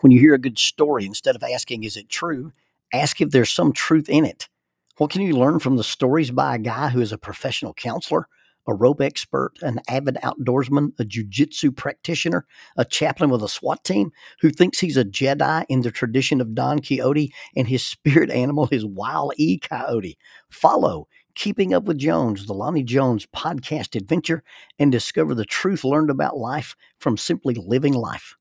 When you hear a good story, instead of asking, is it true, ask if there's some truth in it. What can you learn from the stories by a guy who is a professional counselor, a rope expert, an avid outdoorsman, a jujitsu practitioner, a chaplain with a SWAT team who thinks he's a Jedi in the tradition of Don Quixote and his spirit animal is Wile E. Coyote? Follow Keeping Up with Jones, the Lonnie Jones podcast adventure, and discover the truth learned about life from simply living life.